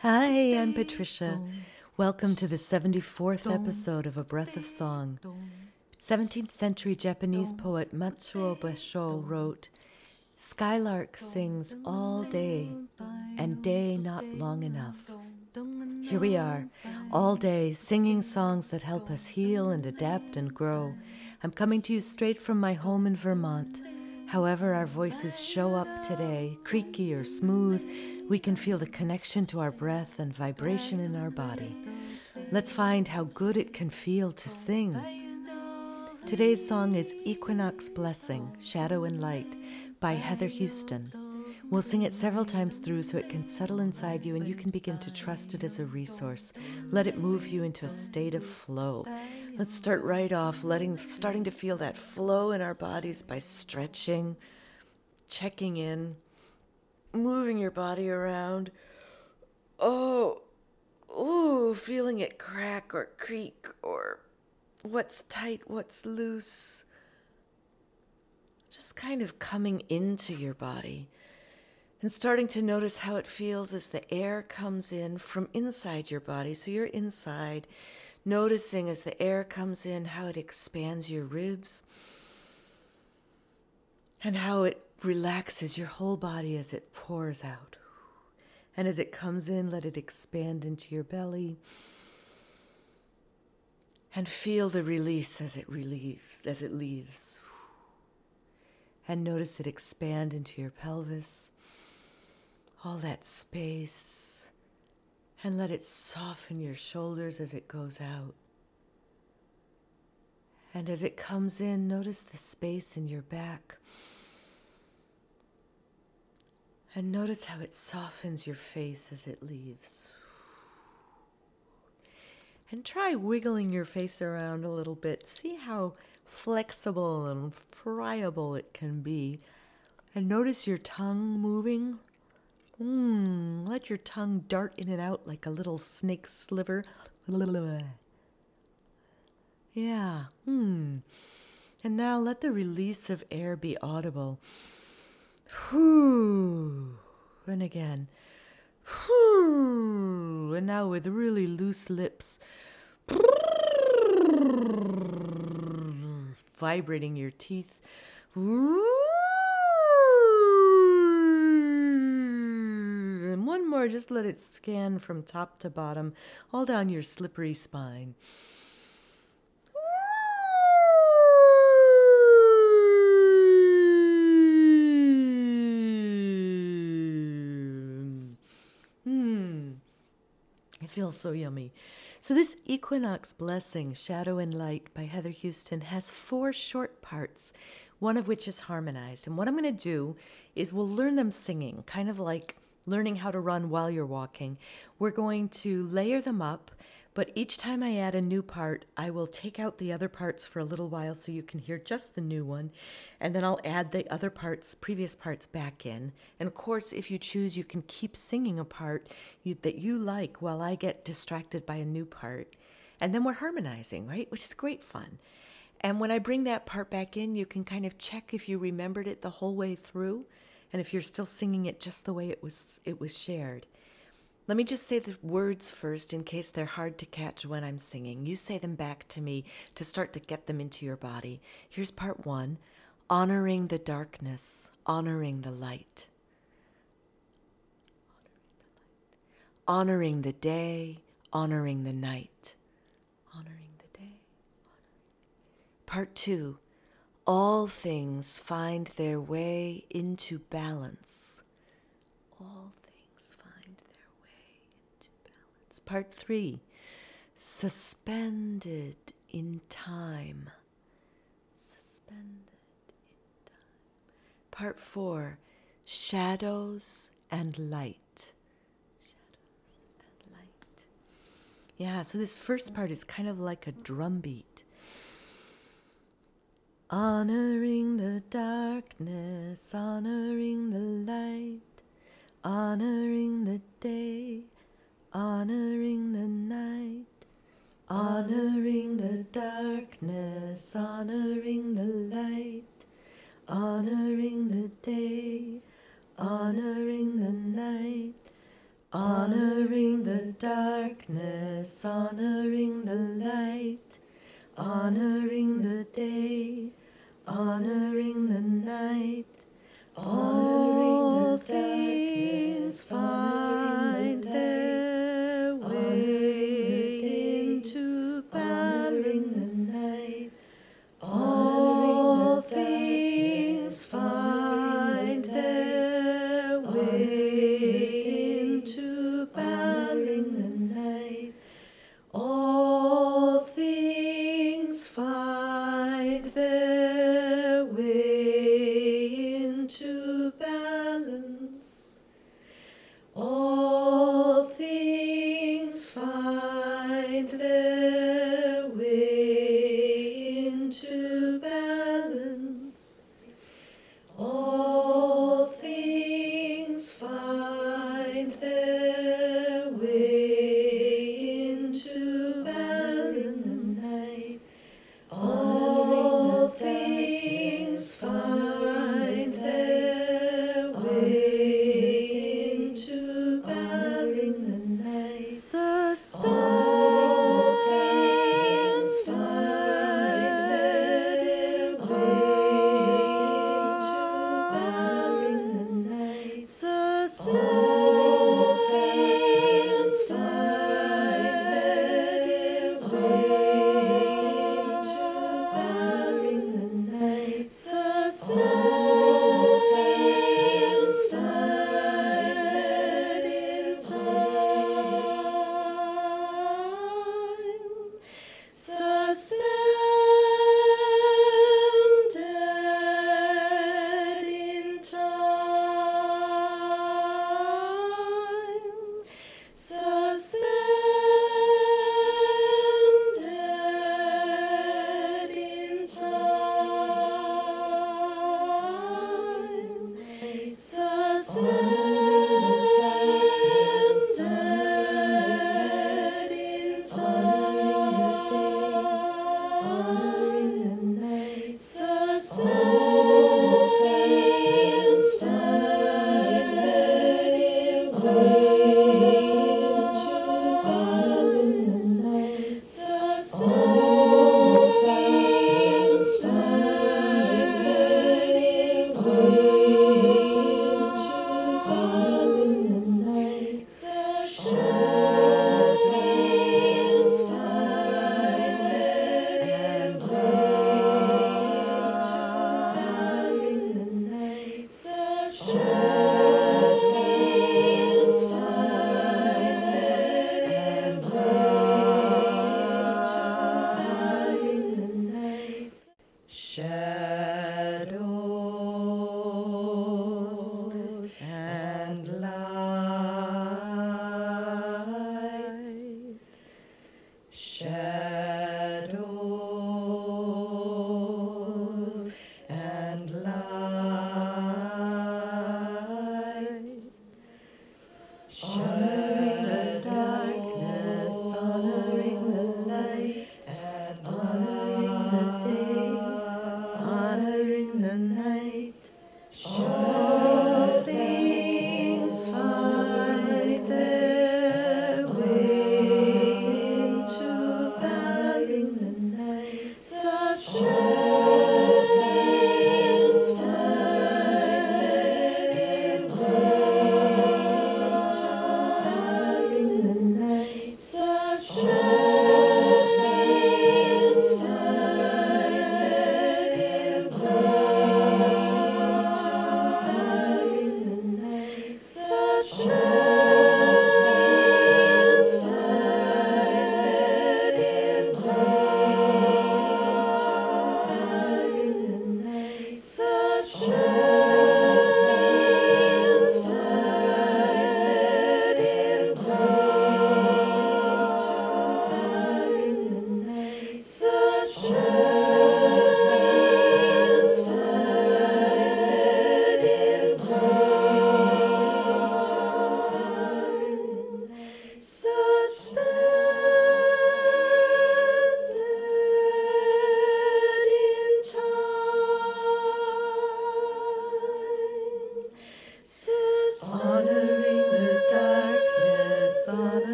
Hi, I'm Patricia. Welcome to the 74th episode of A Breath of Song. 17th century Japanese poet Matsuo Basho wrote Skylark sings all day, and day not long enough. Here we are, all day, singing songs that help us heal and adapt and grow. I'm coming to you straight from my home in Vermont. However, our voices show up today, creaky or smooth, we can feel the connection to our breath and vibration in our body. Let's find how good it can feel to sing. Today's song is Equinox Blessing Shadow and Light by Heather Houston. We'll sing it several times through so it can settle inside you and you can begin to trust it as a resource. Let it move you into a state of flow. Let's start right off letting starting to feel that flow in our bodies by stretching, checking in, moving your body around. Oh, ooh, feeling it crack or creak or what's tight, what's loose. Just kind of coming into your body and starting to notice how it feels as the air comes in from inside your body. So you're inside, noticing as the air comes in how it expands your ribs and how it relaxes your whole body as it pours out. And as it comes in, let it expand into your belly. And feel the release as it relieves, as it leaves. And notice it expand into your pelvis, all that space. And let it soften your shoulders as it goes out. And as it comes in, notice the space in your back. And notice how it softens your face as it leaves. And try wiggling your face around a little bit. See how flexible and friable it can be. And notice your tongue moving. Mm, let your tongue dart in and out like a little snake sliver. Yeah. Hmm. And now let the release of air be audible. Whew. And again. Whew. And now with really loose lips. Vibrating your teeth. And just let it scan from top to bottom, all down your slippery spine. Hmm. Hmm. It feels so yummy. So, this Equinox Blessing, Shadow and Light by Heather Houston, has four short parts, one of which is harmonized. And what I'm going to do is we'll learn them singing, kind of like learning how to run while you're walking. We're going to layer them up but each time I add a new part, I will take out the other parts for a little while so you can hear just the new one. And then I'll add the other parts, previous parts back in. And of course, if you choose, you can keep singing a part you, that you like while I get distracted by a new part. And then we're harmonizing, right? Which is great fun. And when I bring that part back in, you can kind of check if you remembered it the whole way through and if you're still singing it just the way it was it was shared. Let me just say the words first in case they're hard to catch when I'm singing. You say them back to me to start to get them into your body. Here's part one honoring the darkness, honoring the light. Honoring the day, honoring the night. Honoring the day. Honoring. Part two all things find their way into balance. All things find their way into balance. Part three Suspended in Time. Suspended in Time. Part four Shadows and Light. Shadows and Light. Yeah, so this first part is kind of like a drum beat. Honoring the darkness, honoring the light, honoring the day honoring the night, honoring the darkness, honoring the light, honoring the day, honoring the night, Honoring the darkness, honoring the light, honoring the day, honoring the night, honoring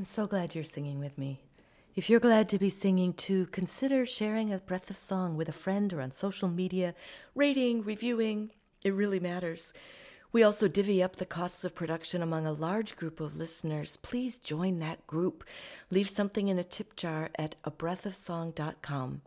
I'm so glad you're singing with me. If you're glad to be singing too, consider sharing a breath of song with a friend or on social media, rating, reviewing. It really matters. We also divvy up the costs of production among a large group of listeners. Please join that group. Leave something in a tip jar at abreathofsong.com.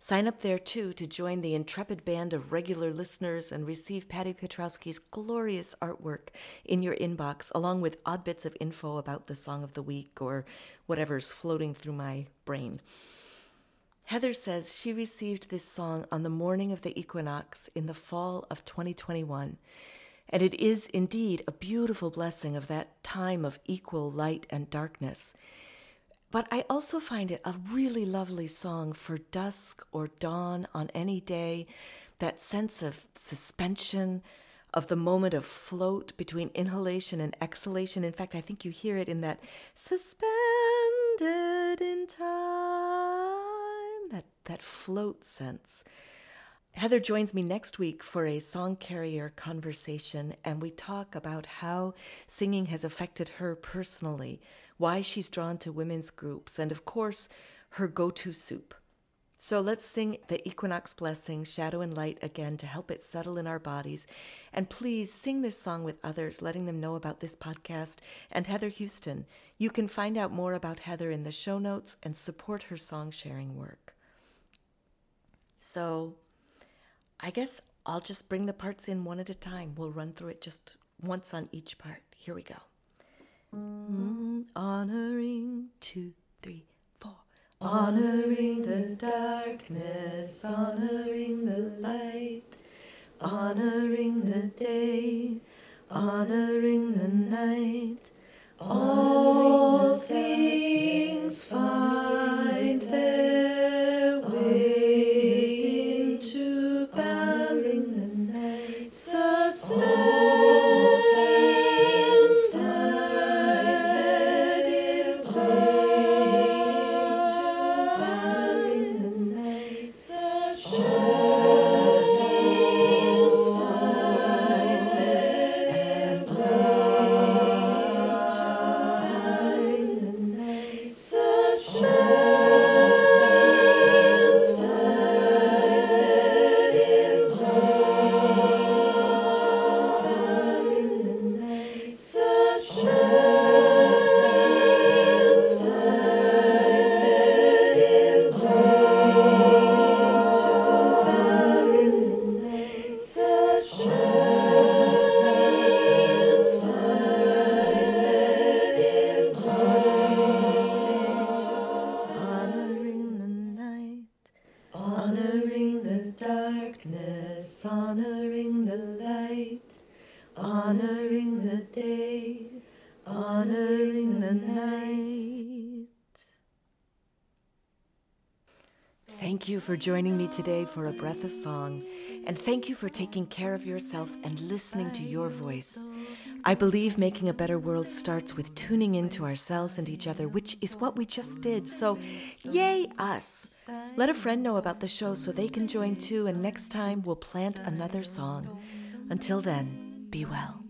Sign up there too to join the intrepid band of regular listeners and receive Patty Petrowski's glorious artwork in your inbox, along with odd bits of info about the song of the week or whatever's floating through my brain. Heather says she received this song on the morning of the equinox in the fall of 2021. And it is indeed a beautiful blessing of that time of equal light and darkness. But I also find it a really lovely song for dusk or dawn on any day, that sense of suspension, of the moment of float between inhalation and exhalation. In fact, I think you hear it in that suspended in time, that, that float sense. Heather joins me next week for a song carrier conversation, and we talk about how singing has affected her personally, why she's drawn to women's groups, and of course, her go to soup. So let's sing the Equinox Blessing, Shadow and Light again to help it settle in our bodies. And please sing this song with others, letting them know about this podcast and Heather Houston. You can find out more about Heather in the show notes and support her song sharing work. So, I guess I'll just bring the parts in one at a time. We'll run through it just once on each part. Here we go. Mm, honoring two, three, four. Honoring the darkness, honoring the light, honoring the day, honoring the night. All things find Suspense the night. Thank you for joining me today for a breath of song, and thank you for taking care of yourself and listening to your voice. I believe making a better world starts with tuning into ourselves and each other, which is what we just did. So, yay us! Let a friend know about the show so they can join too, and next time we'll plant another song. Until then, be well.